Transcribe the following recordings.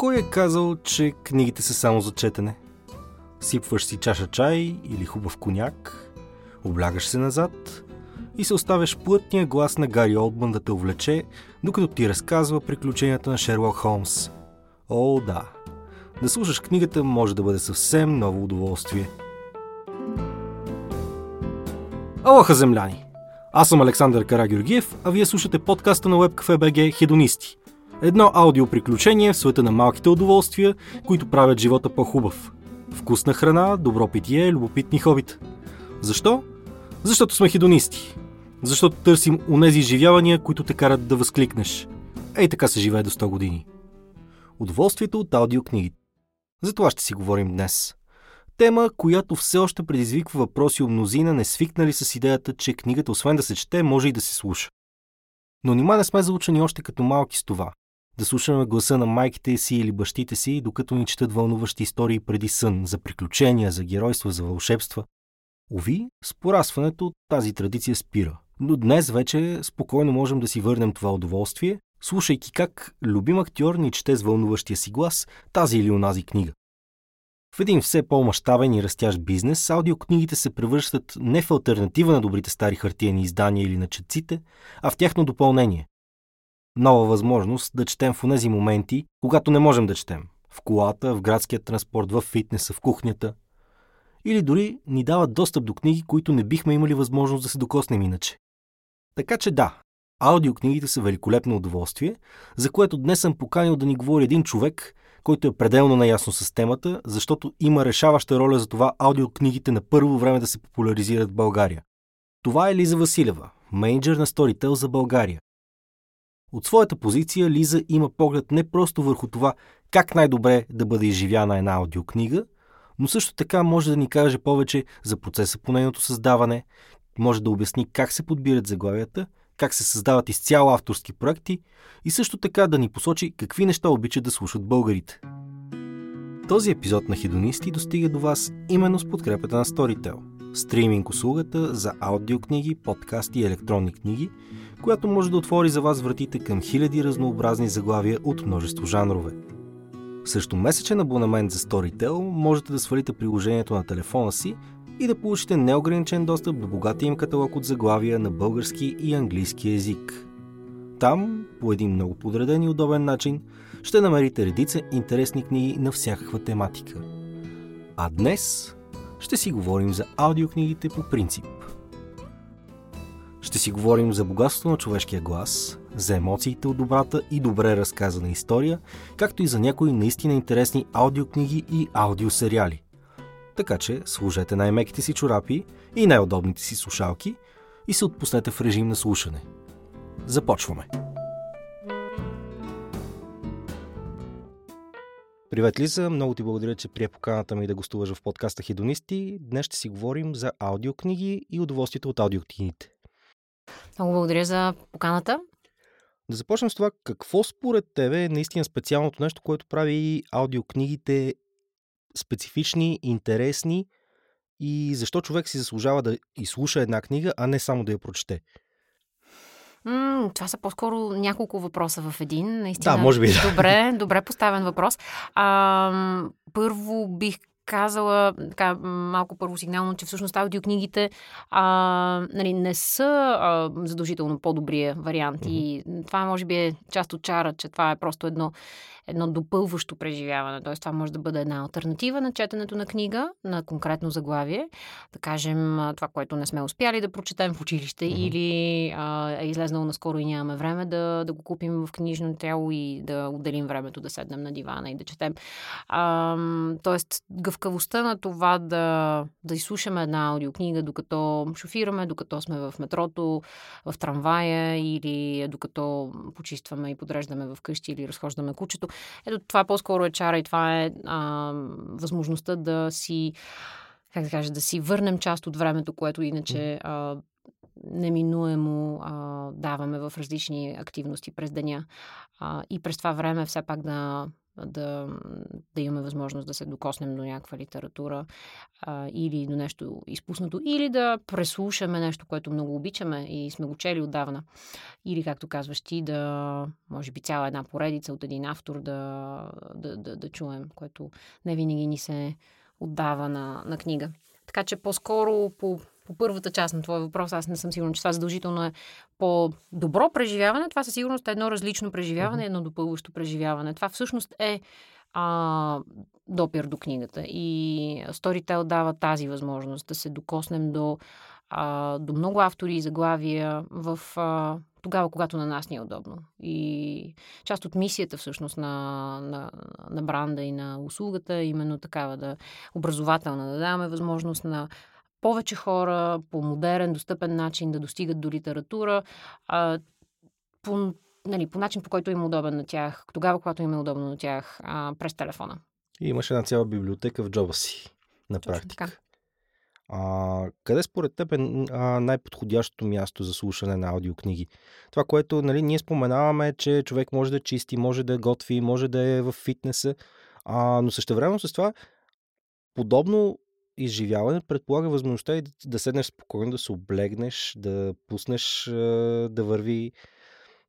Кой е казал, че книгите са само за четене? Сипваш си чаша чай или хубав коняк, облягаш се назад и се оставяш плътния глас на Гари Олдман да те увлече, докато ти разказва приключенията на Шерлок Холмс. О, да! Да слушаш книгата може да бъде съвсем ново удоволствие. Алоха, земляни! Аз съм Александър Карагюргиев, а вие слушате подкаста на WebCafe.bg Хедонисти. Едно аудиоприключение в света на малките удоволствия, които правят живота по-хубав. Вкусна храна, добро питие, любопитни хобита. Защо? Защото сме хедонисти. Защото търсим унези изживявания, които те карат да възкликнеш. Ей така се живее до 100 години. Удоволствието от аудиокниги. За това ще си говорим днес. Тема, която все още предизвиква въпроси у мнозина, не свикнали с идеята, че книгата, освен да се чете, може и да се слуша. Но нима не сме заучени още като малки с това. Да слушаме гласа на майките си или бащите си, докато ни четат вълнуващи истории преди сън, за приключения, за геройства, за вълшебства. Ови, с порасването тази традиция спира. Но днес вече спокойно можем да си върнем това удоволствие, слушайки как любим актьор ни чете с вълнуващия си глас тази или онази книга. В един все по-мащабен и растящ бизнес, аудиокнигите се превръщат не в альтернатива на добрите стари хартиени издания или на четците, а в тяхно допълнение. Нова възможност да четем в тези моменти, когато не можем да четем. В колата, в градския транспорт, в фитнеса, в кухнята. Или дори ни дават достъп до книги, които не бихме имали възможност да се докоснем иначе. Така че да, аудиокнигите са великолепно удоволствие, за което днес съм поканил да ни говори един човек, който е пределно наясно с темата, защото има решаваща роля за това аудиокнигите на първо време да се популяризират в България. Това е Лиза Василева, менеджер на Storytel за България. От своята позиция Лиза има поглед не просто върху това как най-добре да бъде изживяна една аудиокнига, но също така може да ни каже повече за процеса по нейното създаване, може да обясни как се подбират заглавията, как се създават изцяло авторски проекти и също така да ни посочи какви неща обичат да слушат българите. Този епизод на Хидонисти достига до вас именно с подкрепата на Storytel, стриминг услугата за аудиокниги, подкасти и електронни книги, която може да отвори за вас вратите към хиляди разнообразни заглавия от множество жанрове. Срещу месечен абонамент за Storytel можете да свалите приложението на телефона си и да получите неограничен достъп до богатия им каталог от заглавия на български и английски язик. Там, по един много подреден и удобен начин, ще намерите редица интересни книги на всякаква тематика. А днес ще си говорим за аудиокнигите по принцип. Ще си говорим за богатството на човешкия глас, за емоциите от добрата и добре разказана история, както и за някои наистина интересни аудиокниги и аудиосериали – така че служете най-меките си чорапи и най-удобните си слушалки и се отпуснете в режим на слушане. Започваме! Привет, Лиза! Много ти благодаря, че прие поканата ми да гостуваш в подкаста Хедонисти. Днес ще си говорим за аудиокниги и удоволствието от аудиокнигите. Много благодаря за поканата. Да започнем с това, какво според тебе е наистина специалното нещо, което прави аудиокнигите специфични, интересни и защо човек си заслужава да изслуша една книга, а не само да я прочете? М, това са по-скоро няколко въпроса в един. Наистина, да, може би. Да. Добре, добре поставен въпрос. А, първо бих казала така малко първо сигнално, че всъщност аудиокнигите а, нали, не са а, задължително по-добрия вариант. Mm-hmm. И това може би е част от чара, че това е просто едно едно допълващо преживяване. Т.е. това може да бъде една альтернатива на четенето на книга, на конкретно заглавие. Да кажем това, което не сме успяли да прочетем в училище mm-hmm. или а, е излезнало наскоро и нямаме време да, да го купим в книжно тяло и да отделим времето да седнем на дивана и да четем. А, тоест, гъвкавостта на това да, да изслушаме една аудиокнига, докато шофираме, докато сме в метрото, в трамвая или докато почистваме и подреждаме в къщи или разхождаме кучето. Ето това по-скоро е чара и това е а, възможността да си как да кажа, да си върнем част от времето, което иначе а, неминуемо а, даваме в различни активности през деня. А, и през това време все пак да да, да имаме възможност да се докоснем до някаква литература а, или до нещо изпуснато, или да преслушаме нещо, което много обичаме и сме го чели отдавна. Или, както казваш ти, да, може би, цяла една поредица от един автор да, да, да, да чуем, което не винаги ни се отдава на, на книга. Така че по-скоро по, по първата част на твоя въпрос, аз не съм сигурна, че това задължително е по-добро преживяване. Това със сигурност е едно различно преживяване, едно допълващо преживяване. Това всъщност е а, допир до книгата. И Storytel дава тази възможност да се докоснем до, а, до много автори и заглавия в а, тогава, когато на нас ни е удобно. И част от мисията всъщност на, на, на бранда и на услугата е именно такава да образователна, да даваме възможност на повече хора по модерен, достъпен начин да достигат до литература, а, по, нали, по начин, по който им е удобен на тях, тогава, когато им е удобно на тях, а, през телефона. И имаш една цяла библиотека в джоба си, на Точно практика. Така. А, къде според теб е най-подходящото място за слушане на аудиокниги? Това, което нали, ние споменаваме, е, че човек може да чисти, може да готви, може да е в фитнеса, а, но същевременно с това подобно изживяване предполага възможността и да, да седнеш спокойно, да се облегнеш, да пуснеш да върви.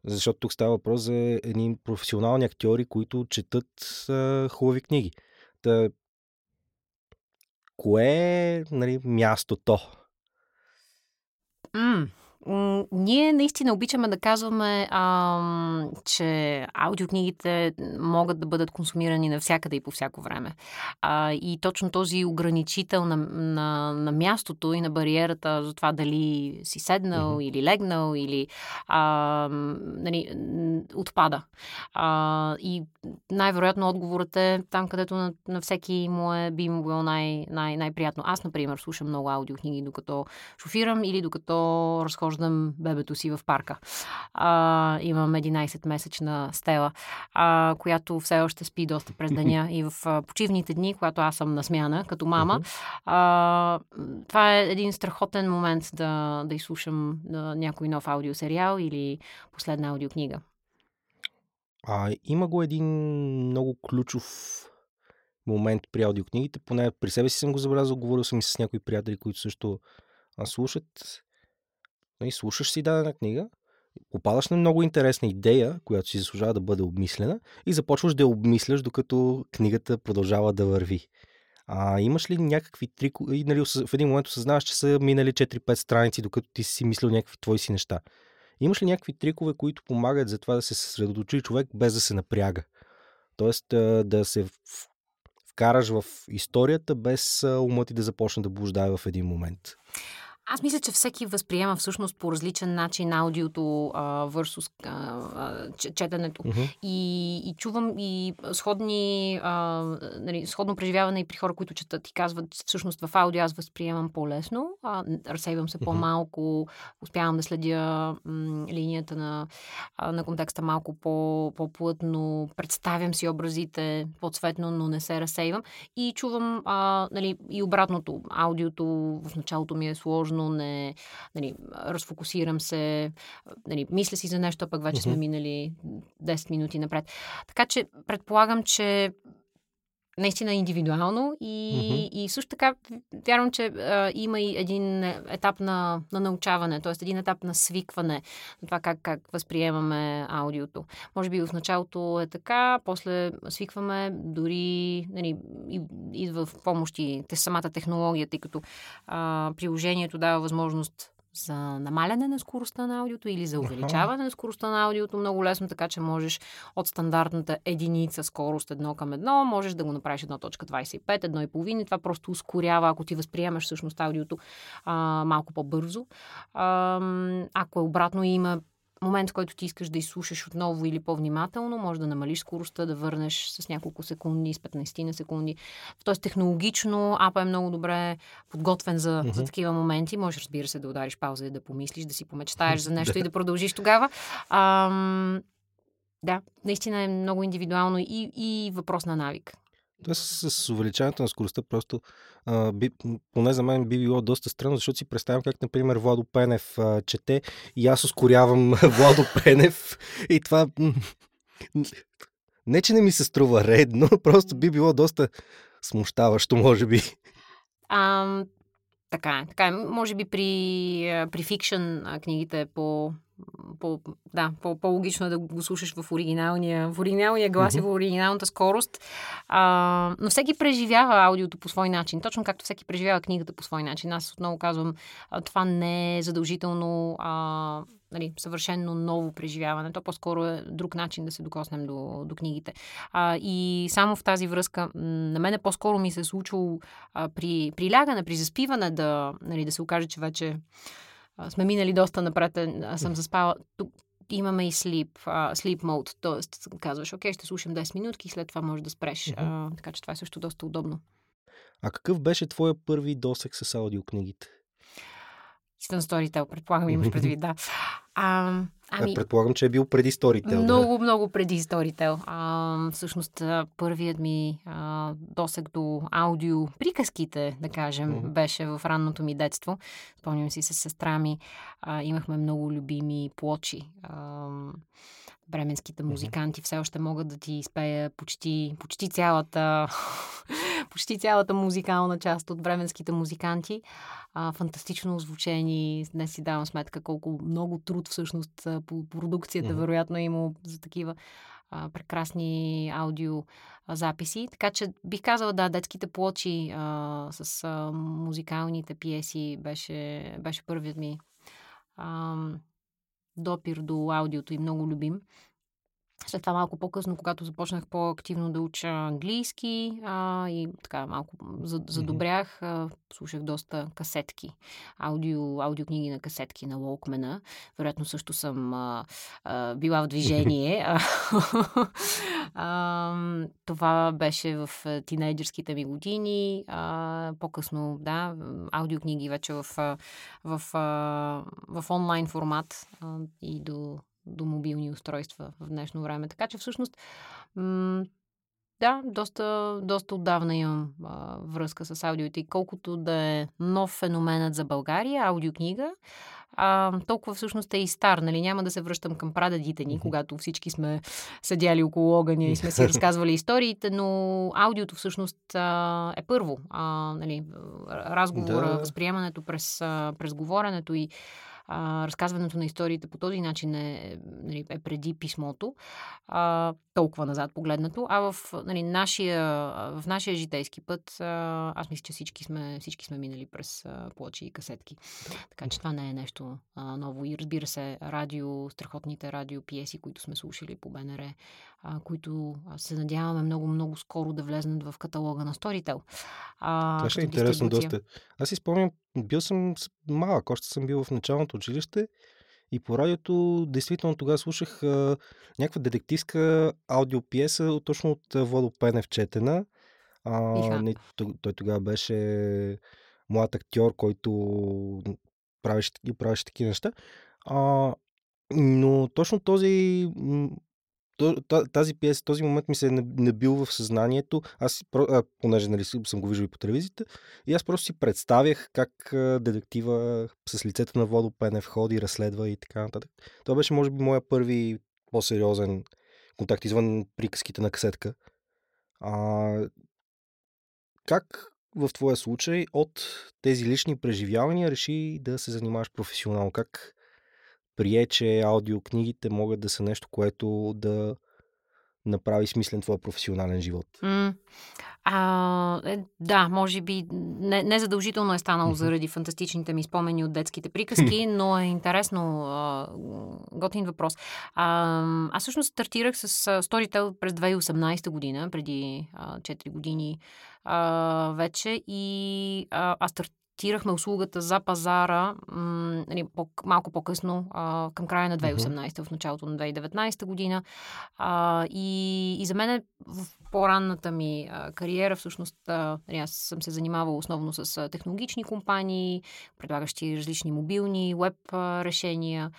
Защото тук става въпрос за едни професионални актьори, които четат хубави книги. Та, кое е нали, мястото? Mm ние наистина обичаме да казваме, а, че аудиокнигите могат да бъдат консумирани навсякъде и по всяко време. А, и точно този ограничител на, на, на мястото и на бариерата за това дали си седнал mm-hmm. или легнал или а, нали, отпада. А, и най-вероятно отговорът е там, където на, на всеки му е би му било най- най- най-приятно. Аз, например, слушам много аудиокниги докато шофирам или докато разхождам разхождам бебето си в парка. А, имам 11-месечна Стела, а, която все още спи доста през деня и в а, почивните дни, когато аз съм на смяна като мама. А, това е един страхотен момент да, да изслушам да, някой нов аудиосериал или последна аудиокнига. А, има го един много ключов момент при аудиокнигите, поне при себе си съм го забелязал, говорил съм и с някои приятели, които също слушат. И нали, слушаш си дадена книга, попадаш на много интересна идея, която си заслужава да бъде обмислена и започваш да я обмисляш, докато книгата продължава да върви. А имаш ли някакви трикове? Нали, в един момент осъзнаваш, че са минали 4-5 страници, докато ти си мислил някакви твои си неща. Имаш ли някакви трикове, които помагат за това да се съсредоточи човек без да се напряга? Тоест да се вкараш в историята без умът ти да започне да блуждае в един момент. Аз мисля, че всеки възприема всъщност по различен начин аудиото а, versus а, а, четенето. Uh-huh. И, и чувам и сходни, а, нали, сходно преживяване и при хора, които четат и казват, всъщност в аудио аз възприемам по-лесно, а, разсейвам се uh-huh. по-малко, успявам да следя м, линията на, а, на контекста малко по, по-плътно, представям си образите по-цветно, но не се разсейвам. И чувам а, нали, и обратното. Аудиото в началото ми е сложно, сложно, не, нали, разфокусирам се, нали, мисля си за нещо, а пък вече сме минали 10 минути напред. Така че предполагам, че наистина индивидуално и, mm-hmm. и също така вярвам, че а, има и един етап на, на научаване, т.е. един етап на свикване на това как, как възприемаме аудиото. Може би в началото е така, после свикваме, дори нали, идва в помощи самата технология, тъй като а, приложението дава възможност за намаляне на скоростта на аудиото или за увеличаване на скоростта на аудиото много лесно, така че можеш от стандартната единица скорост едно към едно, можеш да го направиш 1.25, 1.5 и това просто ускорява, ако ти възприемаш всъщност аудиото а, малко по-бързо. А, ако е обратно има момент, в който ти искаш да изслушаш отново или по-внимателно, може да намалиш скоростта, да върнеш с няколко секунди, с 15 на секунди. Тоест технологично апа е много добре подготвен за, mm-hmm. за такива моменти. Може, разбира се, да удариш пауза и да помислиш, да си помечтаеш за нещо и да продължиш тогава. Ам, да, наистина е много индивидуално и, и въпрос на навик. Тоест с, увеличаването на скоростта просто, а, би, поне за мен би било доста странно, защото си представям как, например, Владо Пенев а, чете и аз ускорявам Владо Пенев и това Не, че не ми се струва редно, просто би било доста смущаващо, може би. А, така е. Така е. Може би при, при фикшн книгите по, по, да, по, по-логично е да го слушаш в оригиналния, в оригиналния глас mm-hmm. и в оригиналната скорост. А, но всеки преживява аудиото по свой начин. Точно както всеки преживява книгата по свой начин. Аз отново казвам, това не е задължително а, нали, съвършенно ново преживяване. То по-скоро е друг начин да се докоснем до, до книгите. А, и само в тази връзка, на мен по-скоро ми се е случило а, при, при лягане, при заспиване да, нали, да се окаже, че вече сме минали доста напред, аз съм заспала. Тук имаме и sleep, uh, sleep mode, т.е. казваш, окей, ще слушам 10 минутки след това можеш да спреш. Uh-huh. А, така че това е също доста удобно. А какъв беше твоя първи досек с аудиокнигите? Истинен сторител, предполагам, имаш предвид, да. А, ами, предполагам, че е бил преди Storytel. Много, да. много преди Storytel. А, всъщност, първият ми а, досег до аудио приказките, да кажем, mm-hmm. беше в ранното ми детство. Спомням си с сестра ми. А, имахме много любими плочи. А, бременските музиканти все още могат да ти изпея почти, почти цялата почти цялата музикална част от бременските музиканти. А, фантастично озвучени. Днес си давам сметка колко много труд всъщност по продукцията mm-hmm. вероятно имало за такива а, прекрасни аудио а, записи. Така че бих казала, да, детските плочи а, с а, музикалните пиеси беше, беше първият ми допир до аудиото и много любим. След това малко по-късно, когато започнах по-активно да уча английски а, и така малко задобрях, а, слушах доста касетки, аудио, аудиокниги на касетки на Walkman. Вероятно също съм а, а, била в движение. а, това беше в тинейджерските ми години. А, по-късно, да, аудиокниги вече в, в, в, в онлайн формат а, и до до мобилни устройства в днешно време. Така че всъщност м- да, доста, доста отдавна имам а, връзка с аудиото и колкото да е нов феноменът за България, аудиокнига, а, толкова всъщност е и стар. Нали? Няма да се връщам към прадедите ни, когато всички сме седяли около огъня и сме си разказвали историите, но аудиото всъщност а, е първо. А, нали, разговора, да. възприемането през, през говоренето и а, разказването на историите по този начин е, нали, е преди писмото, а, толкова назад погледнато, а в, нали, нашия, в нашия житейски път а, аз мисля, че всички сме, всички сме минали през а, плочи и касетки. Така че това не е нещо а, ново. И разбира се, радио, страхотните радиопиеси, които сме слушали по БНР, а, които се надяваме много-много скоро да влезнат в каталога на Storytel. А, Това ще е интересно доста. Аз си спомням, бил съм малък, още съм бил в началното училище и по радиото действително тогава слушах а, някаква детективска аудиопиеса точно от Владо Пенев четена. А, не, той, той тогава беше млад актьор, който правеше, правеше такива неща. А, но точно този тази пиеса, този момент ми се е набил в съзнанието. Аз, понеже нали, съм го виждал и по телевизията, и аз просто си представях как детектива с лицето на Водо Пенев ходи, разследва и така нататък. Това беше, може би, моя първи по-сериозен контакт извън приказките на касетка. А, как в твоя случай от тези лични преживявания реши да се занимаваш професионално? Как прие, че аудиокнигите могат да са нещо, което да направи смислен твой професионален живот? Mm. А, е, да, може би не, не задължително е станало mm-hmm. заради фантастичните ми спомени от детските приказки, но е интересно, а, готин въпрос. А, аз всъщност стартирах с Storytel през 2018 година, преди а, 4 години а, вече и а, аз стартирах стартирахме услугата за пазара м- нали, малко по-късно, а, към края на 2018, uh-huh. в началото на 2019 година. А, и, и за мен е в по-ранната ми а, кариера, всъщност, а, нали, аз съм се занимавала основно с а, технологични компании, предлагащи различни мобилни, веб а, решения.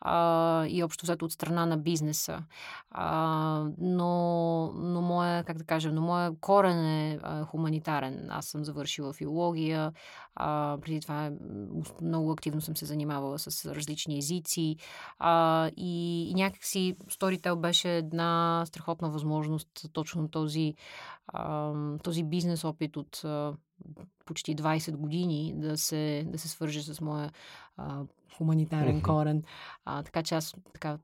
А, и общо взето от страна на бизнеса. А, но, но моя, как да кажа, но моя корен е а, хуманитарен. Аз съм завършила филология, а, преди това много активно съм се занимавала с различни езици а, и, и някакси Storytel беше една страхотна възможност точно този, а, този бизнес опит от почти 20 години да се, да се свърже с моя а, хуманитарен корен. А, така че аз така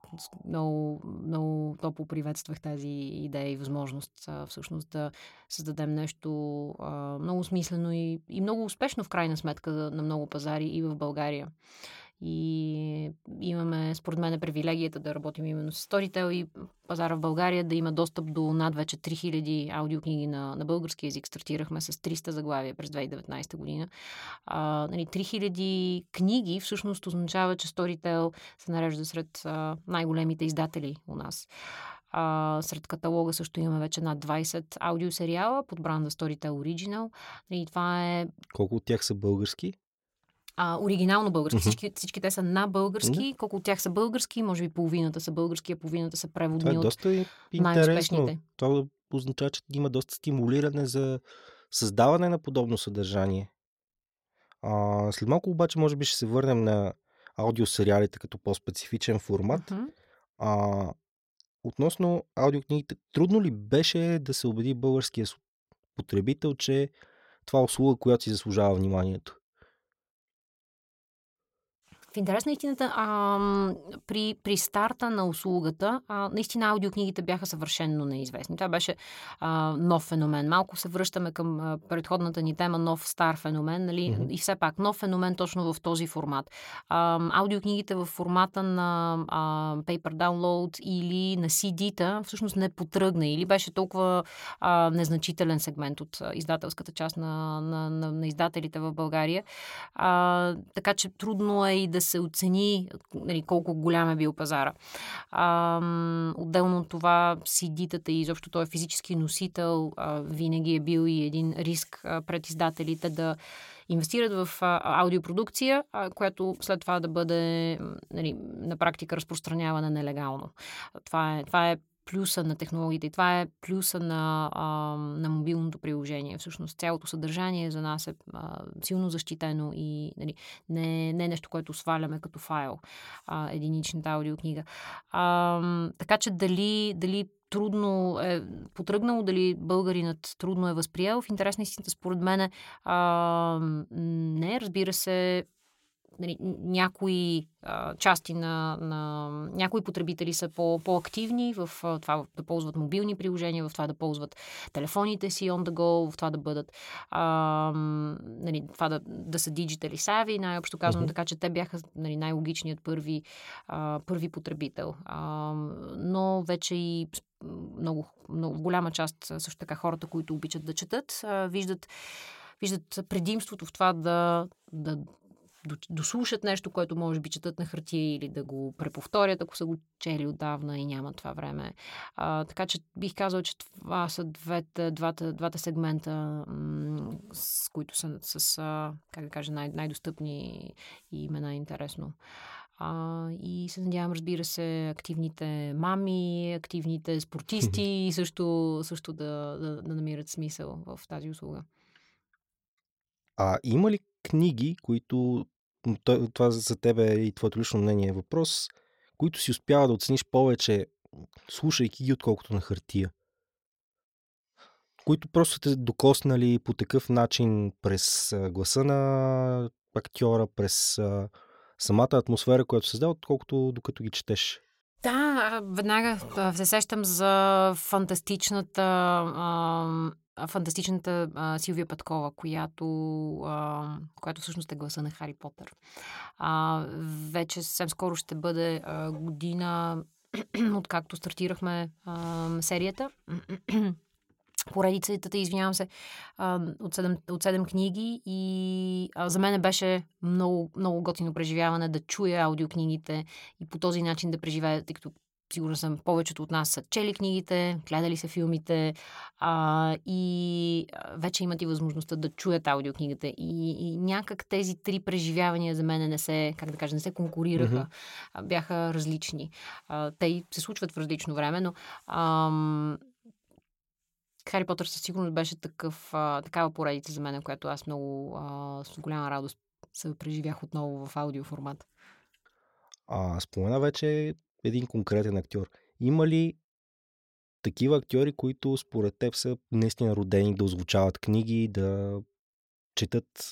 много, много топло приветствах тази идея и възможност а, всъщност да създадем нещо а, много смислено и, и много успешно в крайна сметка на много пазари и в България. И имаме, според мен, привилегията да работим именно с Storytel и пазара в България да има достъп до над вече 3000 аудиокниги на, на български язик. Стартирахме с 300 заглавия през 2019 година. А, нали, 3000 книги всъщност означава, че Storytel се нарежда сред а, най-големите издатели у нас. А, сред каталога също имаме вече над 20 аудиосериала под бранда Storytel Original. И това е... Колко от тях са български? А, оригинално български. Mm-hmm. Всички, всички те са на български. Mm-hmm. Колко от тях са български, може би половината са български, а половината са преводни Това е доста от най-успешните. Това означава, че има доста стимулиране за създаване на подобно съдържание. А, след малко обаче може би ще се върнем на аудиосериалите като по-специфичен формат. Mm-hmm. А, относно аудиокнигите, трудно ли беше да се убеди българския потребител, че това е услуга, която си заслужава вниманието? В интерес на истината, а, при, при старта на услугата, а, наистина аудиокнигите бяха съвършенно неизвестни. Това беше а, нов феномен. Малко се връщаме към а, предходната ни тема нов стар феномен, нали? Mm-hmm. И все пак нов феномен точно в този формат. А, аудиокнигите в формата на а, paper download или на CD-та всъщност не потръгна или беше толкова а, незначителен сегмент от а, издателската част на, на, на, на издателите в България. А, така че трудно е и да се оцени нали, колко голям е бил пазара. А, отделно от това, CD-тата и изобщо той е физически носител, а, винаги е бил и един риск а, пред издателите да инвестират в а, аудиопродукция, а, която след това да бъде нали, на практика разпространявана нелегално. Това е, това е плюса на технологиите. Това е плюса на, а, на мобилното приложение. Всъщност цялото съдържание за нас е а, силно защитено и нали, не, не е нещо, което сваляме като файл, а, единичната аудиокнига. А, така че дали, дали трудно е потръгнало, дали българинът трудно е възприел. В интерес на истината, според мен, не, разбира се, нали, някои а, части на, на някои потребители са по, по-активни в а, това да ползват мобилни приложения, в това да ползват телефоните си on the go, в това да бъдат а, нали, това да, да са диджитали сави, най-общо казвам, uh-huh. така че те бяха нали, най-логичният първи, а, първи потребител. А, но вече и много, много голяма част също така хората, които обичат да четат, а, виждат виждат предимството в това да, да дослушат нещо, което може би четат на хартия или да го преповторят, ако са го чели отдавна и няма това време. А, така че бих казал, че това са двете, двата, двата сегмента, м- с които са с, как да кажа, най- най-достъпни и имена интересно. А, и се надявам, разбира се, активните мами, активните спортисти също, също да, да, да намират смисъл в тази услуга. А има ли книги, които това за тебе и твоето лично мнение е въпрос, които си успява да оцениш повече, слушайки ги, отколкото на хартия. Които просто те докоснали по такъв начин през гласа на актьора, през самата атмосфера, която създава, отколкото докато ги четеш. Да, веднага се сещам за фантастичната фантастичната а, Силвия Петкова, която, а, която всъщност е гласа на Хари Потър. А, вече съвсем скоро ще бъде а, година, откакто стартирахме а, серията. Поредицата, извинявам се, от 7, от 7 книги и за мен беше много, много готино преживяване да чуя аудиокнигите и по този начин да преживея, тъй като сигурно съм, повечето от нас са чели книгите, гледали са филмите а, и вече имат и възможността да чуят аудиокнигата. И, и някак тези три преживявания за мен не се, как да кажа, не се конкурираха. Mm-hmm. Бяха различни. А, те се случват в различно време, но ам, Хари Потър със сигурност беше такъв, а, такава поредица за мен, която аз много а, с голяма радост се преживях отново в аудиоформат. А, спомена вече един конкретен актьор. Има ли такива актьори, които според теб са наистина родени да озвучават книги, да четат,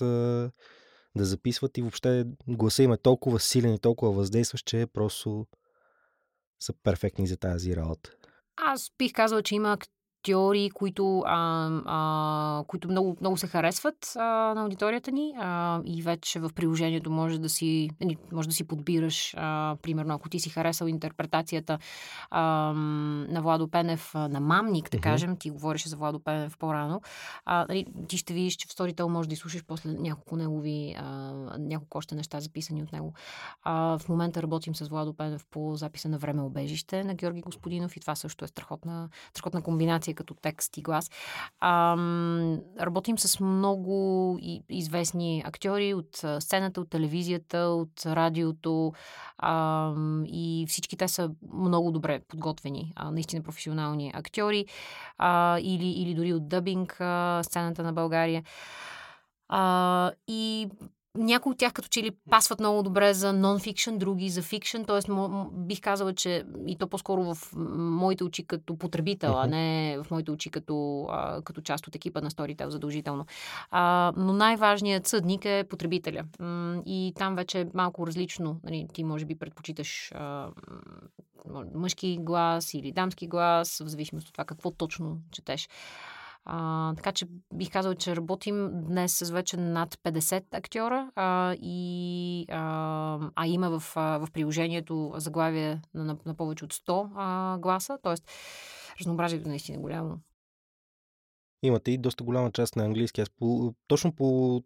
да записват и въобще гласа им е толкова силен и толкова въздействащ, че просто са перфектни за тази работа? Аз бих казала, че има актьори, които, а, а, които много, много се харесват а, на аудиторията ни а, и вече в приложението може да си, нали, може да си подбираш, а, примерно, ако ти си харесал интерпретацията а, на Владо Пенев на Мамник, да кажем, ти говореше за Владо Пенев по-рано, а, нали, ти ще видиш, че в Storytel може да изслушаш после няколко негови, а, няколко още неща записани от него. А, в момента работим с Владо Пенев по записа на Време обежище на Георги Господинов и това също е страхотна, страхотна комбинация информация като текст и глас. А, работим с много известни актьори от сцената, от телевизията, от радиото а, и всички те са много добре подготвени, а, наистина професионални актьори а, или, или дори от дъбинг а, сцената на България. А, и някои от тях като че ли пасват много добре за нон-фикшн, други за фикшн, т.е. бих казала, че и то по-скоро в моите очи като потребител, uh-huh. а не в моите очи като, а, като част от екипа на Storytel задължително. А, но най-важният съдник е потребителя. И там вече е малко различно. Нали, ти може би предпочиташ а, мъжки глас или дамски глас, в зависимост от това какво точно четеш. А, така че бих казал, че работим днес с вече над 50 актьора а, и, а, а има в, в приложението заглавие на, на, на повече от 100 а, гласа, т.е. разнообразието наистина е голямо. Имате и доста голяма част на английски. Аз по, точно по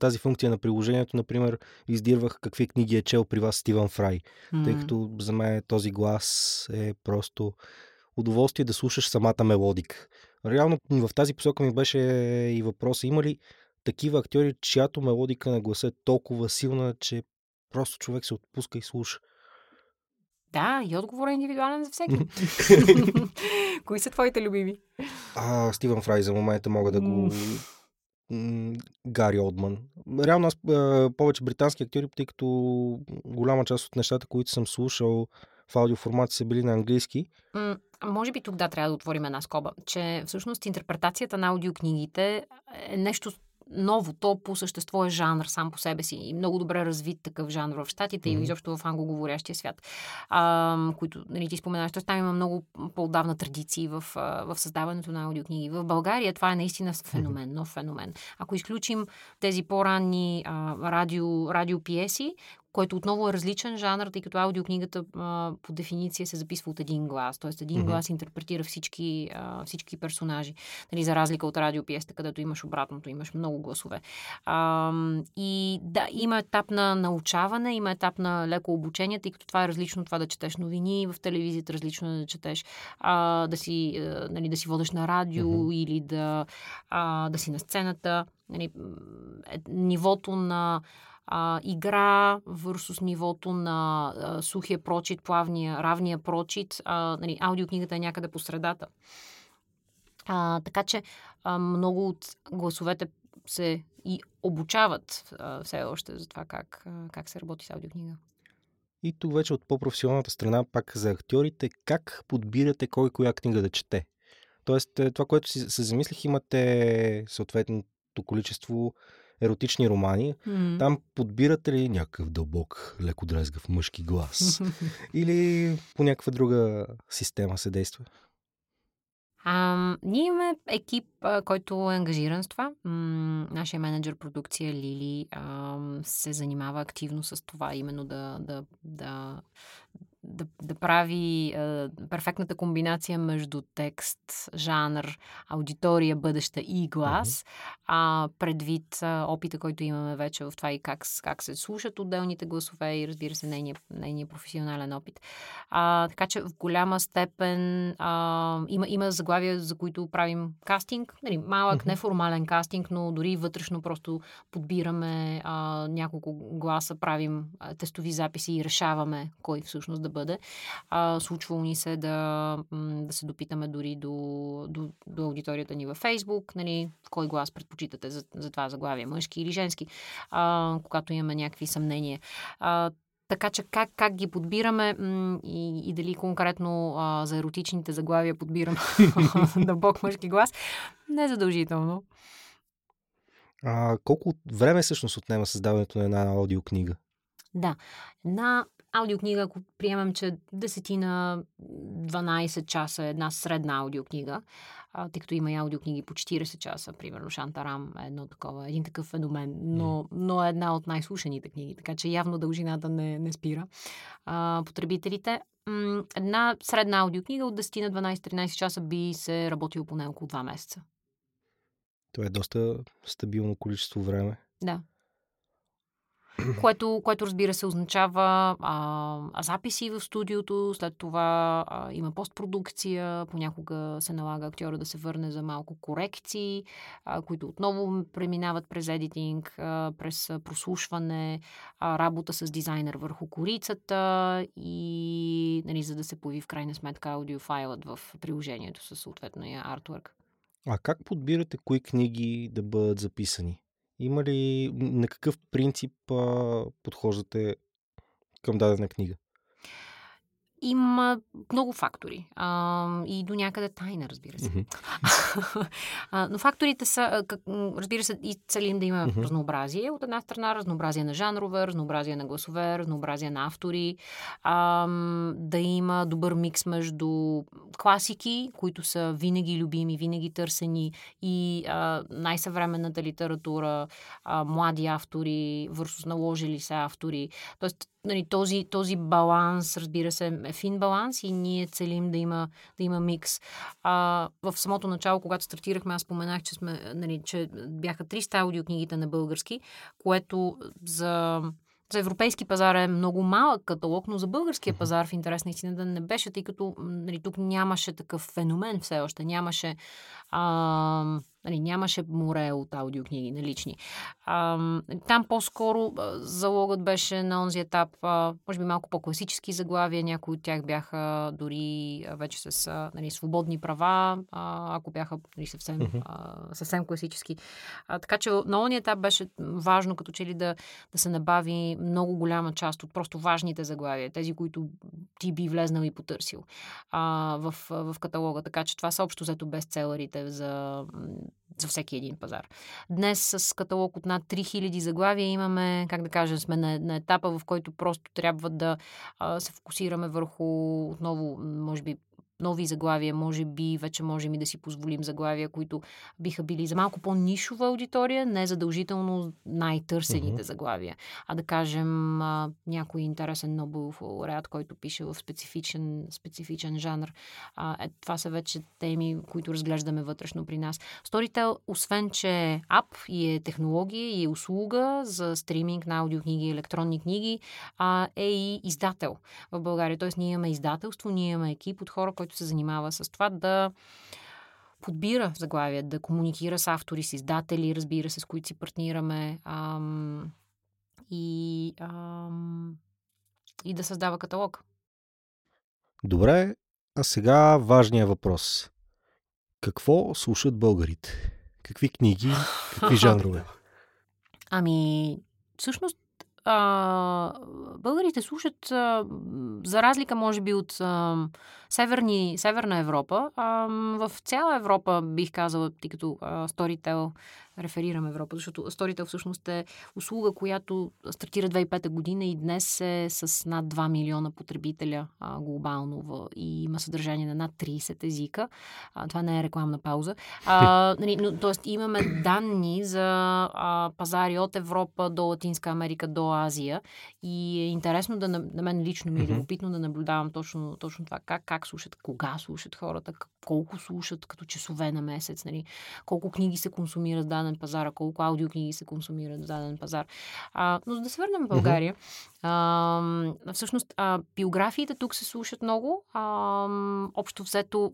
тази функция на приложението, например, издирвах какви книги е чел при вас Стивън Фрай, mm. тъй като за мен този глас е просто удоволствие да слушаш самата мелодика. Реално в тази посока ми беше и въпроса, има ли такива актьори, чиято мелодика на гласа е толкова силна, че просто човек се отпуска и слуша? Да, и отговор е индивидуален за всеки. Кои са твоите любими? А, Стивен Фрай за момента мога да го... Гари Одман. Реално аз повече британски актьори, тъй като голяма част от нещата, които съм слушал в аудиоформат са били на английски. Може би тук да трябва да отворим една скоба, че всъщност интерпретацията на аудиокнигите е нещо ново. То по същество е жанр сам по себе си и много добре развит такъв жанр в Штатите mm-hmm. и изобщо в англоговорящия свят, а, които нали, ти споменаш. Тоест там има много по-давна традиции в, в създаването на аудиокниги. В България това е наистина феномен, нов феномен. Ако изключим тези по-ранни а, радио, радиопиеси, който отново е различен жанр, тъй като аудиокнигата а, по дефиниция се записва от един глас, т.е. един mm-hmm. глас интерпретира всички, а, всички персонажи, нали, за разлика от радиопиеста, където имаш обратното, имаш много гласове. А, и да, има етап на научаване, има етап на леко обучение, тъй като това е различно това да четеш новини в телевизията, различно е да четеш, а, да, си, а, нали, да си водиш на радио mm-hmm. или да, а, да си на сцената. Нали, е, нивото на а, игра versus нивото на а, сухия прочит, плавния, равния прочит. А, нали, аудиокнигата е някъде по средата. А, така че а, много от гласовете се и обучават а, все още за това как, а, как се работи с аудиокнига. И тук вече от по-професионалната страна, пак за актьорите, как подбирате кой коя книга да чете? Тоест, е, това, което си се замислих, имате съответното количество еротични романи, mm-hmm. там подбирате ли някакъв дълбок, леко дрезгав мъжки глас? Или по някаква друга система се действа? А, ние имаме екип, а, който е ангажиран с това. М- нашия менеджер продукция Лили а, се занимава активно с това, именно да, да, да да, да прави а, перфектната комбинация между текст, жанр, аудитория, бъдеща и глас, mm-hmm. а, предвид а, опита, който имаме вече в това и как, как се слушат отделните гласове и разбира се нейния, нейния професионален опит. А, така че в голяма степен а, има, има заглавия, за които правим кастинг, нали, малък, mm-hmm. неформален кастинг, но дори вътрешно просто подбираме а, няколко гласа, правим а, тестови записи и решаваме кой всъщност да бъде. А, случвало ни се да, да се допитаме дори до, до, до аудиторията ни във Фейсбук, нали, кой глас предпочитате за, за това заглавие, мъжки или женски, а, когато имаме някакви съмнения. А, така че как, как ги подбираме и, и дали конкретно а, за еротичните заглавия подбираме дълбок мъжки глас, не е задължително. А, колко време всъщност отнема създаването на една аудиокнига? Да, една аудиокнига, ако приемам, че десетина, 12 часа е една средна аудиокнига, а, тъй като има и аудиокниги по 40 часа, примерно Шантарам е едно такова, един такъв феномен, но, но е една от най-слушаните книги, така че явно дължината не, не спира а, потребителите. М- една средна аудиокнига от 10 на 12-13 часа би се работила поне около 2 месеца. Това е доста стабилно количество време. Да което, което разбира се означава а, записи в студиото, след това а, има постпродукция, понякога се налага актьора да се върне за малко корекции, а, които отново преминават през едитинг, а, през прослушване, а, работа с дизайнер върху корицата и нали, за да се появи в крайна сметка аудиофайлът в приложението със съответния артворк. А как подбирате кои книги да бъдат записани? Има ли на какъв принцип а, подхождате към дадена книга? Има много фактори. А, и до някъде тайна, разбира се. Mm-hmm. а, но факторите са, как, разбира се, и целим да има mm-hmm. разнообразие. От една страна разнообразие на жанрове, разнообразие на гласове, разнообразие на автори. А, да има добър микс между класики, които са винаги любими, винаги търсени и а, най-съвременната литература, а, млади автори, върсус наложили се автори. Тоест, нали, този, този баланс, разбира се, е фин баланс и ние целим да има, да има микс. А, в самото начало, когато стартирахме, аз споменах, че, сме, нали, че бяха 300 аудиокнигите на български, което за за европейски пазар е много малък каталог, но за българския пазар в интерес на истина да не беше, тъй като нали, тук нямаше такъв феномен все още. Нямаше а, Нали, нямаше море от аудиокниги налични. А, там по-скоро залогът беше на онзи етап, а, може би малко по-класически заглавия. Някои от тях бяха дори вече с нали, свободни права, а, ако бяха нали, съвсем, а, съвсем класически. А, така че на онзи етап беше важно като че ли да, да се набави много голяма част от просто важните заглавия, тези, които ти би влезнал и потърсил а, в, в каталога. Така че това са общо взето бестселерите за за всеки един пазар. Днес с каталог от над 3000 заглавия имаме, как да кажем, сме на, на етапа, в който просто трябва да а, се фокусираме върху отново, може би, нови заглавия, може би вече можем и да си позволим заглавия, които биха били за малко по-нишова аудитория, не задължително най-търсените mm-hmm. заглавия, а да кажем а, някой интересен Нобелов лауреат, който пише в специфичен, специфичен жанр. А, е, това са вече теми, които разглеждаме вътрешно при нас. Storytel, освен че е ап и е технология и е услуга за стриминг на аудиокниги и електронни книги, а, е и издател в България. Тоест ние имаме издателство, ние имаме екип от хора, който се занимава с това да подбира заглавия, да комуникира с автори, с издатели, разбира се, с които си партнираме ам, и, ам, и да създава каталог. Добре, а сега важният въпрос. Какво слушат българите? Какви книги, какви жанрове? Ами, всъщност а, българите слушат, а, за разлика, може би, от а, северни, Северна Европа, а, в цяла Европа, бих казала, тъй като а, Storytel реферирам Европа, защото Storytel всъщност е услуга, която стартира 2005 година и днес е с над 2 милиона потребителя а, глобално в, и има съдържание на над 30 езика. А, това не е рекламна пауза. А, нали, но, тоест имаме данни за а, пазари от Европа до Латинска Америка до Азия и е интересно да на мен лично ми е любопитно да наблюдавам точно, точно това как, как слушат, кога слушат хората, колко слушат като часове на месец, нали, колко книги се консумират в даден пазар, колко аудиокниги се консумират в даден пазар. А, но за да се върнем в България, а, всъщност а, биографиите тук се слушат много. А, общо взето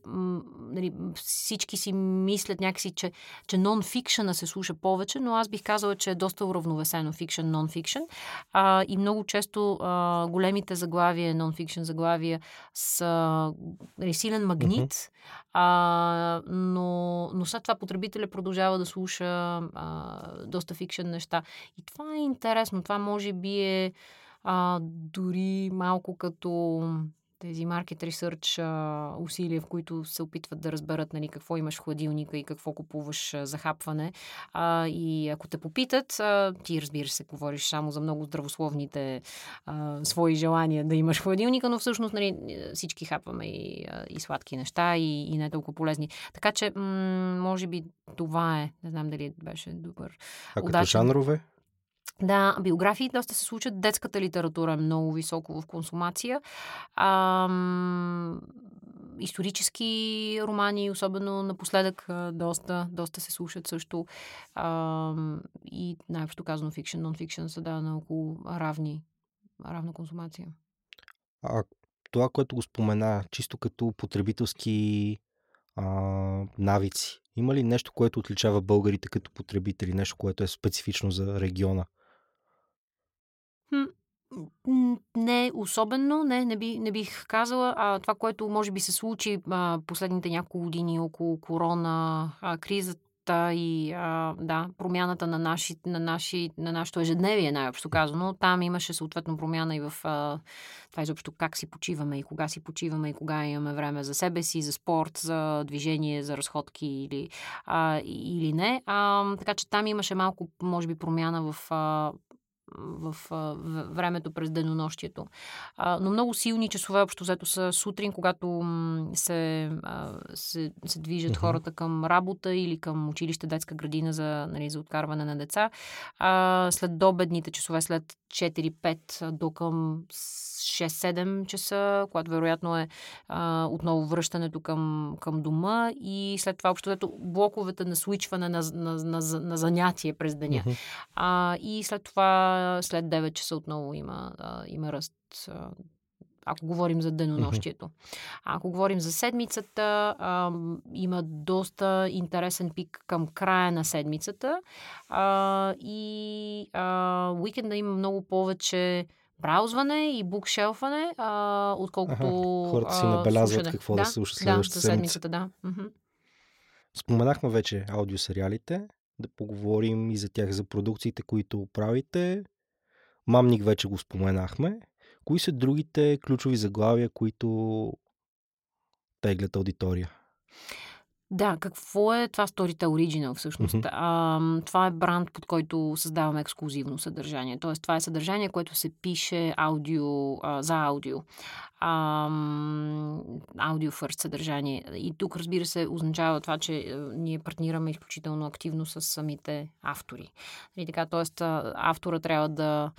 нали, всички си мислят някакси, че, че нон-фикшена се слуша повече, но аз бих казала, че е доста уравновесено фикшен, нон-фикшен. А, и много често а, големите заглавия, нон-фикшен заглавия са нали, силен магнит, а, но, но след това потребителя продължава да слуша а, доста фикшен неща. И това е интересно. Това може би е а, дори малко като тези маркет ресърч усилия, в които се опитват да разберат нали, какво имаш в хладилника и какво купуваш а, за хапване. А, и ако те попитат, а, ти разбираш се, говориш само за много здравословните а, свои желания да имаш хладилника, но всъщност нали, всички хапваме и, и сладки неща и, и не толкова полезни. Така че, м- може би това е. Не знам дали беше добър. А като удачен. жанрове? Да, биографии доста се случат. Детската литература е много високо в консумация. Ам, исторически романи, особено напоследък, доста, доста се слушат също. Ам, и най-общо казано фикшн, нон-фикшн са да на около равни, равна консумация. А това, което го спомена, чисто като потребителски а, навици, има ли нещо, което отличава българите като потребители, нещо, което е специфично за региона? Не особено, не, не, би, не бих казала. А, това, което може би се случи а, последните няколко години около корона, а, кризата и а, да, промяната на, наши, на, наши, на нашето ежедневие, най-общо казано. Там имаше съответно промяна и в а, това изобщо как си почиваме и кога си почиваме и кога имаме време за себе си, за спорт, за движение, за разходки или, а, или не. А, така че там имаше малко, може би, промяна в а, в, в времето през денонощието. А, но много силни часове общо взето са сутрин, когато се, а, се, се движат mm-hmm. хората към работа или към училище, детска градина за, нали, за откарване на деца. А, след добедните часове, след 4-5 до към 6-7 часа, когато вероятно е а, отново връщането към, към дома и след това общо взето блоковете на свичване на, на, на, на, занятие през деня. Mm-hmm. А, и след това след 9 часа отново има, а, има ръст. А, ако говорим за денонощието. А ако говорим за седмицата, а, има доста интересен пик към края на седмицата а, и а, уикенда има много повече браузване и букшелфане, а, отколкото ага, Хората си набелязват какво да, да слушат следващата да, седмицата. Да, Споменахме вече аудиосериалите, да поговорим и за тях, за продукциите, които правите. Мамник вече го споменахме. Кои са другите ключови заглавия, които теглят аудитория? Да, какво е това Storytel Original всъщност? Mm-hmm. А, това е бранд, под който създаваме ексклюзивно съдържание. Тоест, това е съдържание, което се пише аудио, а, за аудио. аудио фърст съдържание. И тук, разбира се, означава това, че а, ние партнираме изключително активно с самите автори. И така, тоест, автора трябва да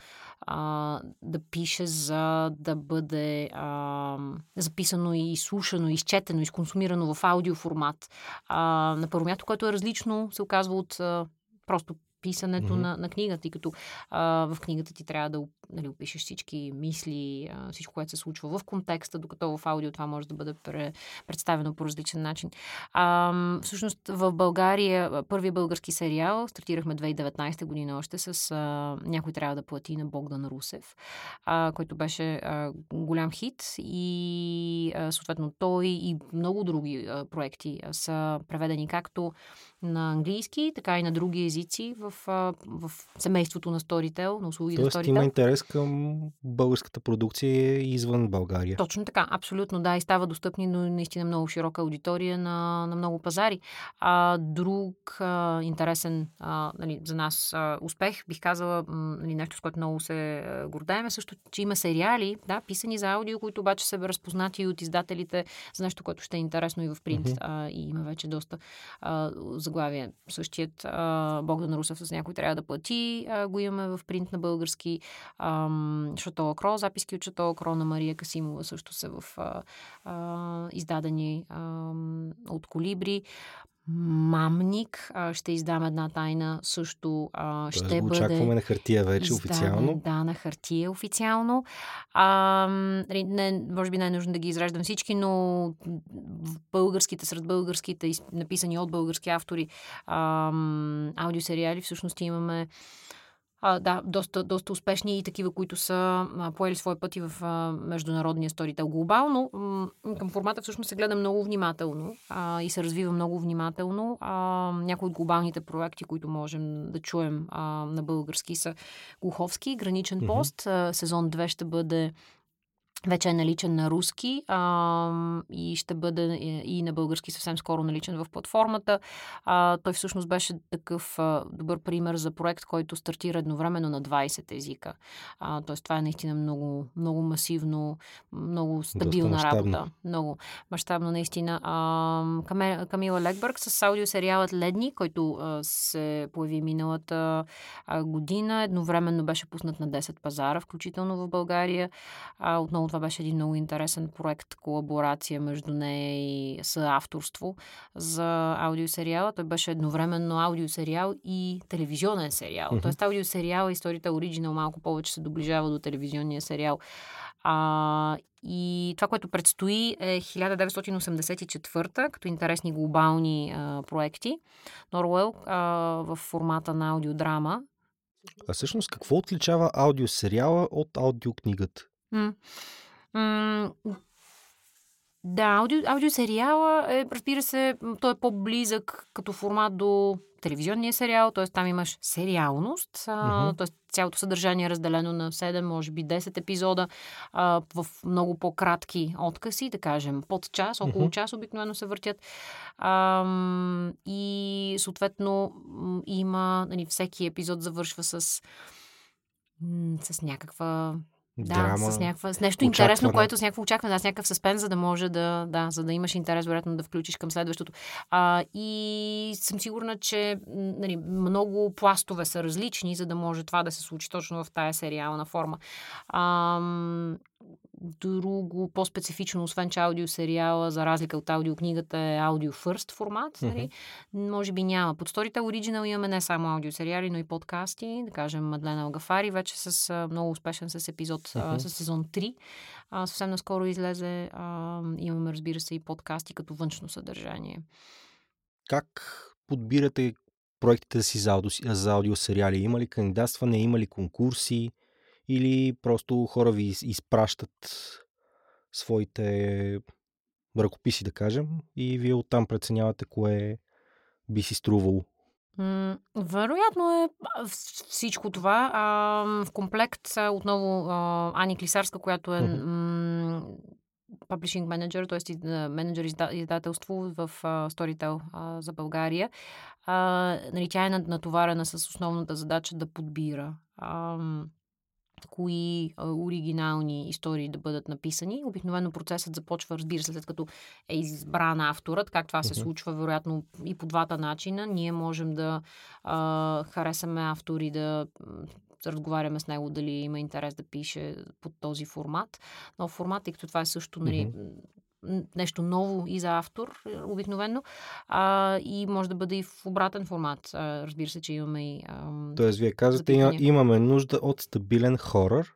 а, да пише, за да бъде а, записано и слушано, изчетено, изконсумирано в аудиоформат. А, на първо място, което е различно, се оказва от а, просто писането mm-hmm. на, на книгата, тъй като а, в книгата ти трябва да нали, опишеш всички мисли, а, всичко, което се случва в контекста, докато в аудио това може да бъде пре, представено по различен начин. А, всъщност в България първия български сериал стартирахме 2019 година още с а, Някой трябва да плати на Богдан Русев, а, който беше а, голям хит и а, съответно той и много други а, проекти а, са преведени както на английски, така и на други езици в, а, в семейството на Storytel, на услугите Тоест Storytel. има интерес към българската продукция извън България. Точно така, абсолютно, да, и става достъпни но наистина много широка аудитория на, на много пазари. А, друг а, интересен а, нали, за нас а, успех, бих казала, нали, нещо с което много се гордаем, е също, че има сериали, да, писани за аудио, които обаче са разпознати от издателите за нещо, което ще е интересно и в принт. Мгм. А, и има вече доста а, заглавие. Същият а, Богдан Русев с някой трябва да плати, а, го имаме в принт на български. Ам, Шато Кро, записки от Шато Кро на Мария Касимова също са в а, а, издадени ам, от Колибри. Мамник а, ще издам една тайна също а, Тоест ще го бъде очакваме на хартия вече издаден, официално. Да, на хартия официално. А, нали, не, може би не е нужно да ги изреждам всички, но българските, сред българските, написани от български автори, ам, аудиосериали, всъщност имаме а, да, доста, доста успешни и такива, които са а, поели своя път и в а, международния сторител. Глобално към формата всъщност се гледа много внимателно а, и се развива много внимателно. А, някои от глобалните проекти, които можем да чуем а, на български са Глуховски, Граничен пост. А, сезон 2 ще бъде вече е наличен на руски а, и ще бъде е, и на български съвсем скоро наличен в платформата. А, той всъщност беше такъв а, добър пример за проект, който стартира едновременно на 20 езика. А, тоест това е наистина много, много масивно, много стабилна мащабно. работа. Много мащабно наистина. А, Камила Легбърг с аудиосериалът Ледни, който а, се появи миналата а, година. Едновременно беше пуснат на 10 пазара, включително в България. А, отново това беше един много интересен проект, колаборация между нея и съавторство за аудиосериала. Той беше едновременно аудиосериал и телевизионен сериал. Мгм. Тоест аудиосериал, историята Оригинал малко повече се доближава до телевизионния сериал. А, и това, което предстои е 1984, като интересни глобални а, проекти. Норвел а, в формата на аудиодрама. А всъщност какво отличава аудиосериала от аудиокнигата? М. Да, аудио, аудиосериала е, разбира се, той е по-близък като формат до телевизионния сериал, т.е. там имаш сериалност, а, т.е. цялото съдържание е разделено на 7, може би 10 епизода а, в много по-кратки откъси, да кажем, под час, около Мгм. час обикновено се въртят. Ам, и съответно има, нали, всеки епизод завършва с, с някаква да, Драма, с, някаква, с нещо интересно, очакване. което с някакво очакване, да, с някакъв съспенс, за да може да, да, за да имаш интерес, вероятно, да включиш към следващото. А, и съм сигурна, че нали, много пластове са различни, за да може това да се случи точно в тая сериална форма. Ам, друго, по-специфично, освен че аудиосериала, за разлика от аудиокнигата, е аудио first формат. Нали? Може би няма. Под Storytel Original имаме не само аудиосериали, но и подкасти. Да кажем, Мадлена Алгафари вече с много успешен с епизод, Мгм. с сезон 3. А, съвсем наскоро излезе. А, имаме, разбира се, и подкасти като външно съдържание. Как подбирате проектите си за, аудио, за аудиосериали? Има ли кандидатстване, има ли конкурси? Или просто хора ви из- изпращат своите ръкописи, да кажем, и вие оттам преценявате кое би си струвало? М, Вероятно е всичко това. А, в комплект отново а, Ани Клисарска, която е м, паблишинг менеджер, т.е. менеджер изда, издателство в а, Storytel а, за България. А, нали, тя е натоварена с основната задача да подбира а, кои а, оригинални истории да бъдат написани. Обикновено процесът започва, разбира се, след като е избран авторът, как това се случва, вероятно и по двата начина. Ние можем да а, харесаме автори, да разговаряме с него дали има интерес да пише под този формат. Но формат, тъй като това е също нали, Мгм. Нещо ново и за автор, е, обикновено, а, и може да бъде и в обратен формат. А, разбира се, че имаме и... ам, Тоест, вие казвате, има, запитвания. имаме нужда от стабилен хорър,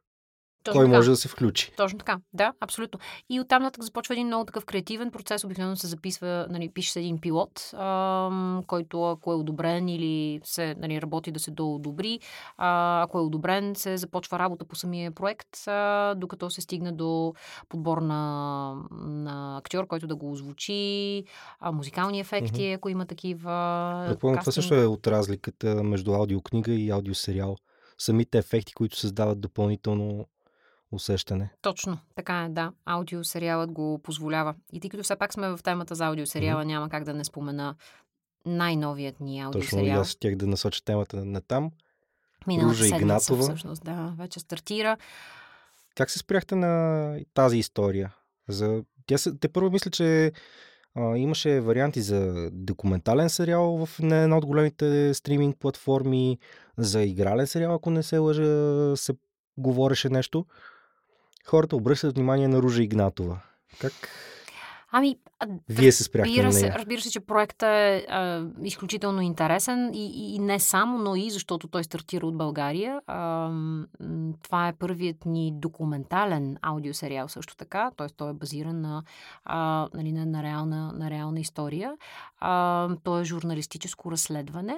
точно кой така. може да се включи. Точно така, да, абсолютно. И оттам нататък започва един много такъв креативен процес. Обикновено се записва, нали, пише се един пилот, ам, който ако е одобрен или се нали, работи да се доодобри, а, ако е одобрен, се започва работа по самия проект, а, докато се стигне до подбор на, на актьор, който да го озвучи, а, музикални ефекти, mm-hmm. ако има такива. Предполагам, това също е от разликата между аудиокнига и аудиосериал. Самите ефекти, които създават допълнително усещане. Точно, така е, да. Аудиосериалът го позволява. И тъй като все пак сме в темата за аудиосериала, mm-hmm. няма как да не спомена най-новият ни аудиосериал. Точно, аз тях да насоча темата на там. Миналата Ружа седмица, Игнатова. всъщност, да, вече стартира. Как се спряхте на тази история? За... Тя се... Те първо мисля, че а, имаше варианти за документален сериал в една от големите стриминг платформи, за игрален сериал, ако не се лъжа, се говореше нещо. Хората обръщат внимание на Ружа Игнатова. Как Ами, вие се спряхте разбира се, разбира се, че проектът е а, изключително интересен и, и не само, но и защото той стартира от България. А, това е първият ни документален аудиосериал също така, т.е. той е базиран на, а, нали, на, на, реална, на реална история. А, то е журналистическо разследване.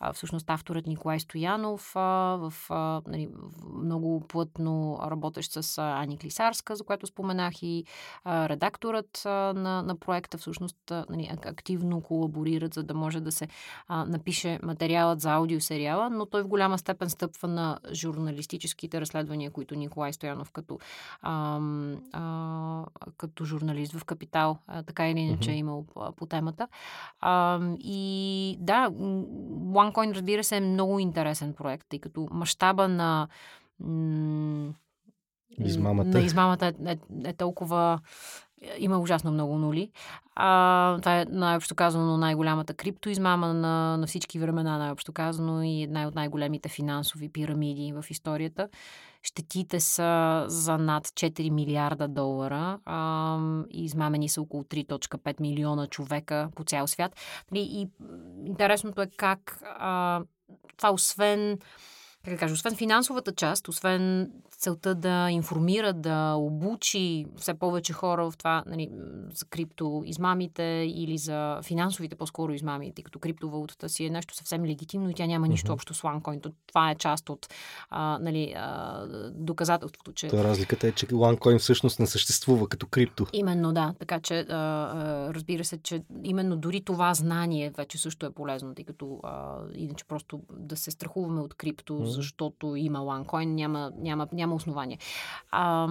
А, всъщност авторът Николай Стоянов, а, в, а, нали, много плътно работещ с Ани Клисарска, за което споменах и а, редакторът а, на, на проекта всъщност а, нали, активно колаборират, за да може да се а, напише материалът за аудиосериала, но той в голяма степен стъпва на журналистическите разследвания, които Николай Стоянов като, а, а, като журналист в Капитал, а, така или иначе mm-hmm. е имал по, по темата. А, и да, OneCoin, разбира се, е много интересен проект, тъй като мащаба на измамата, на измамата е, е, е толкова има ужасно много нули. А, това е най-общо казано най-голямата криптоизмама на, на всички времена, най-общо казано и една от най-големите финансови пирамиди в историята. Щетите са за над 4 милиарда долара а, измамени са около 3.5 милиона човека по цял свят. Нали, и интересното е как а, това освен как да кажа, освен финансовата част, освен целта да информира, да обучи все повече хора в това нали, за криптоизмамите или за финансовите по-скоро измами, тъй като криптовалутата си е нещо съвсем легитимно и тя няма нищо mm-hmm. общо с OneCoin. Това е част от а, нали, а, доказателството, че... Та разликата е, че OneCoin всъщност не съществува като крипто. Именно, да. Така че а, разбира се, че именно дори това знание вече също е полезно, тъй като а, иначе просто да се страхуваме от крипто, mm-hmm. защото има OneCoin, няма, няма, няма няма основание. А,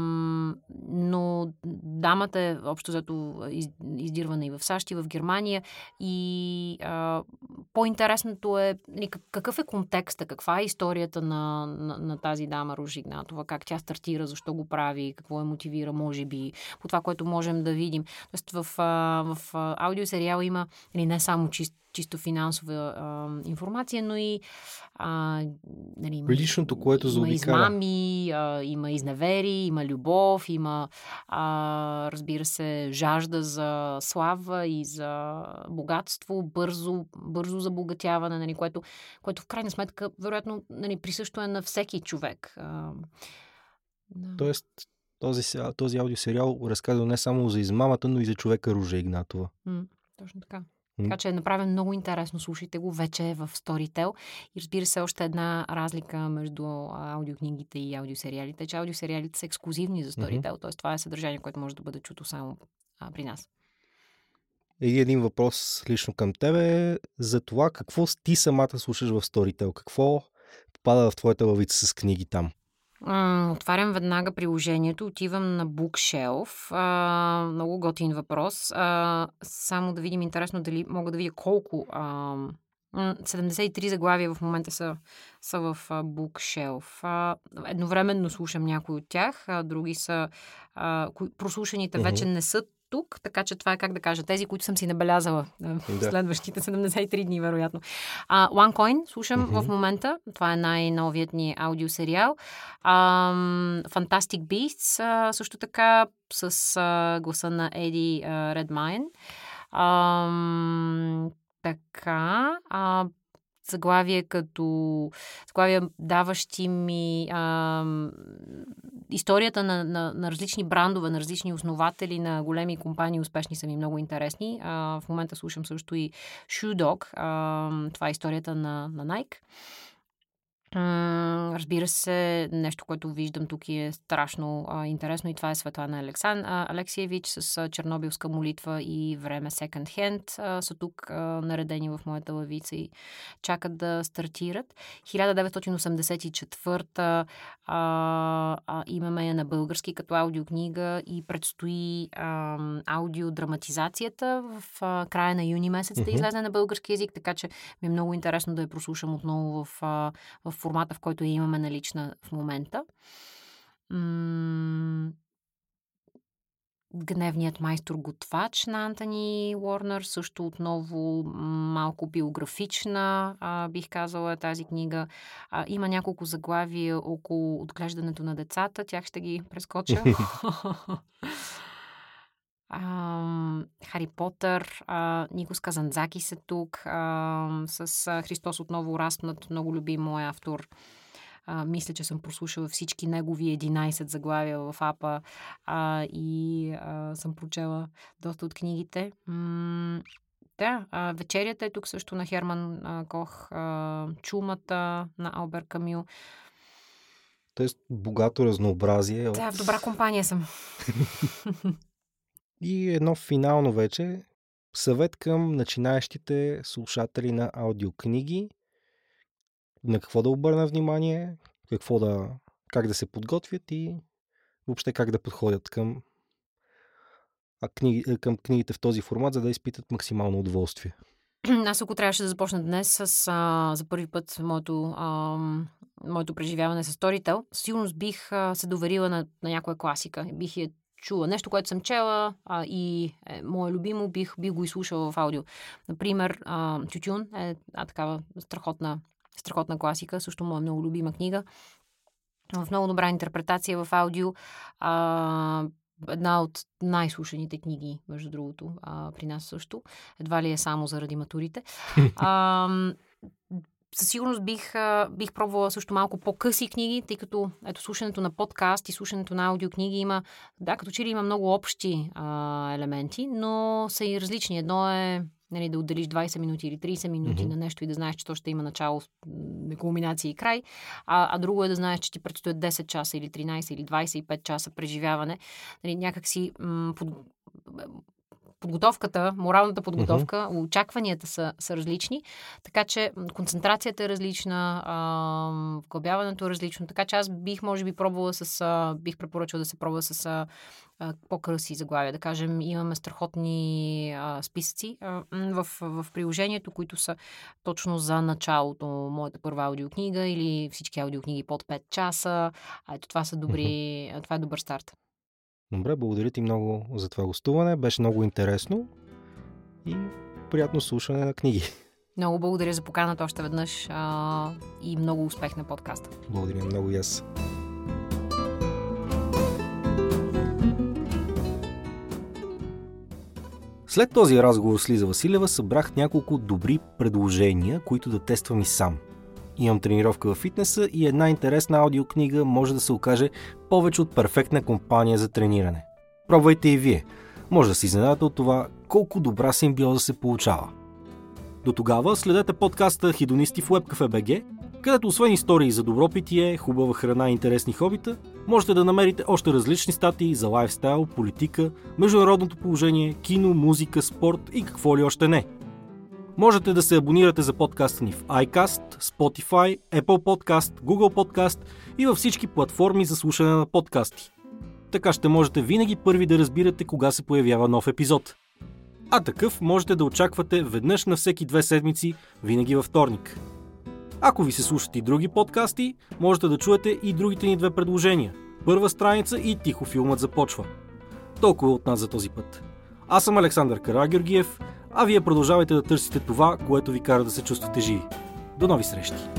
но дамата е общо зато из, издирвана и в САЩ, и в Германия. И а, по-интересното е нали, какъв е контекста, каква е историята на, на, на тази дама Ружи Игнатова, как тя стартира, защо го прави, какво е мотивира, може би, по това, което можем да видим. Тоест в, в аудиосериала има нали, не само чист чисто финансова а, информация, но и а, нали, има, Личното, което има измами, а, има изневери, има любов, има а, разбира се жажда за слава и за богатство, бързо, бързо забогатяване, нали, което, което в крайна сметка вероятно нали, присъщо е на всеки човек. А, да. Тоест, този, този аудиосериал разказва не само за измамата, но и за човека Ружа Игнатова. М, точно така. Така че е направен много интересно. Слушайте го, вече е в Storytel. И разбира се, още една разлика между аудиокнигите и аудиосериалите, че аудиосериалите са ексклюзивни за Storytel. Mm-hmm. Тоест, това е съдържание, което може да бъде чуто само а, при нас. И един въпрос лично към тебе за това какво ти самата слушаш в Storytel. Какво попада в твоята лавица с книги там? А, отварям веднага приложението, отивам на Bookshelf. А, много готин въпрос. А, само да видим интересно дали мога да видя колко. А, 73 заглавия в момента са, са в Bookshelf. А, едновременно слушам някои от тях, а други са. А, прослушаните вече не са тук, така че това е как да кажа, тези, които съм си набелязала в да. следващите 73 дни, вероятно. А, OneCoin слушам mm-hmm. в момента, това е най-новият ни аудиосериал. Um, Fantastic Beasts, а, също така с а, гласа на Еди Редмайн. Така, а, заглавие като заглавия даващи ми а, историята на, на, на различни брандове, на различни основатели на големи компании успешни са ми много интересни. А, в момента слушам също и Shoe Dog. А, това е историята на, на Nike. Разбира се, нещо, което виждам тук е страшно а, интересно и това е Светлана Алексан, а, Алексиевич с а, Чернобилска молитва и време Second Hand а, са тук а, наредени в моята лавица и чакат да стартират. 1984 а, а, имаме я на български като аудиокнига и предстои а, аудиодраматизацията в а, края на юни месец mm-hmm. да излезе на български язик, така че ми е много интересно да я прослушам отново в, а, в формата, в който я имаме налична в момента. М- Гневният майстор готвач на Антони Уорнер, също отново малко биографична, а, бих казала тази книга. А, има няколко заглавия около отглеждането на децата, тях ще ги прескоча. Хари Потър, а, Никос Казанзакис е тук, а, с а, Христос отново разпнат, много любим мой автор. А, мисля, че съм прослушала всички негови 11 заглавия в АПА а, и а, съм прочела доста от книгите. М- да, а, вечерята е тук също на Херман а, Кох, а, чумата на Албер Камил. Тоест, богато разнообразие. Да, в добра компания съм. И едно финално вече съвет към начинаещите слушатели на аудиокниги. На какво да обърна внимание, какво да, как да се подготвят и въобще как да подходят към, а книги, към книгите в този формат, за да изпитат максимално удоволствие. Аз ако трябваше да започна днес с а, за първи път моето, а, моето преживяване с Storytel, сигурно бих а, се доверила на, на някоя класика. Бих я чула. Нещо, което съм чела а, и е мое любимо, бих, бих го изслушала в аудио. Например, а, Тютюн е а, такава страхотна, страхотна класика, също моя много любима книга. В много добра интерпретация в аудио. А, една от най-слушаните книги, между другото, а, при нас също. Едва ли е само заради матурите. А, със сигурност бих, бих пробвала също малко по-къси книги, тъй като ето слушането на подкаст и слушането на аудиокниги има, да, като че ли има много общи а, елементи, но са и различни. Едно е нали, да отделиш 20 минути или 30 минути mm-hmm. на нещо и да знаеш, че то ще има начало, кулминация и край, а, а друго е да знаеш, че ти предстоят 10 часа или 13 или 25 часа преживяване. Нали, някакси м- под, подготовката, моралната подготовка, uh-huh. очакванията са, са различни, така че концентрацията е различна, а, вглъбяването е различно, така че аз бих, може би, пробвала с, а, бих препоръчала да се пробва с а, по-кръси заглавия. Да кажем, имаме страхотни а, списъци а, в, в приложението, които са точно за началото. Моята първа аудиокнига или всички аудиокниги под 5 часа. А, ето това са добри, uh-huh. това е добър старт. Добре, благодаря ти много за това гостуване. Беше много интересно и приятно слушане на книги. Много благодаря за поканата още веднъж а, и много успех на подкаста. Благодаря много и аз. След този разговор с Лиза Василева събрах няколко добри предложения, които да тествам и сам – Имам тренировка в фитнеса и една интересна аудиокнига може да се окаже повече от перфектна компания за трениране. Пробвайте и вие. Може да се изненадате от това колко добра симбиоза се получава. До тогава следете подкаста Хидонисти в WebCafe.bg, където освен истории за добро питие, хубава храна и интересни хобита, можете да намерите още различни статии за лайфстайл, политика, международното положение, кино, музика, спорт и какво ли още не – Можете да се абонирате за подкаста ни в iCast, Spotify, Apple Podcast, Google Podcast и във всички платформи за слушане на подкасти. Така ще можете винаги първи да разбирате кога се появява нов епизод. А такъв можете да очаквате веднъж на всеки две седмици, винаги във вторник. Ако ви се слушат и други подкасти, можете да чуете и другите ни две предложения. Първа страница и тихо филмът започва. Толкова от нас за този път. Аз съм Александър Карагеоргиев, а вие продължавайте да търсите това, което ви кара да се чувствате живи. До нови срещи!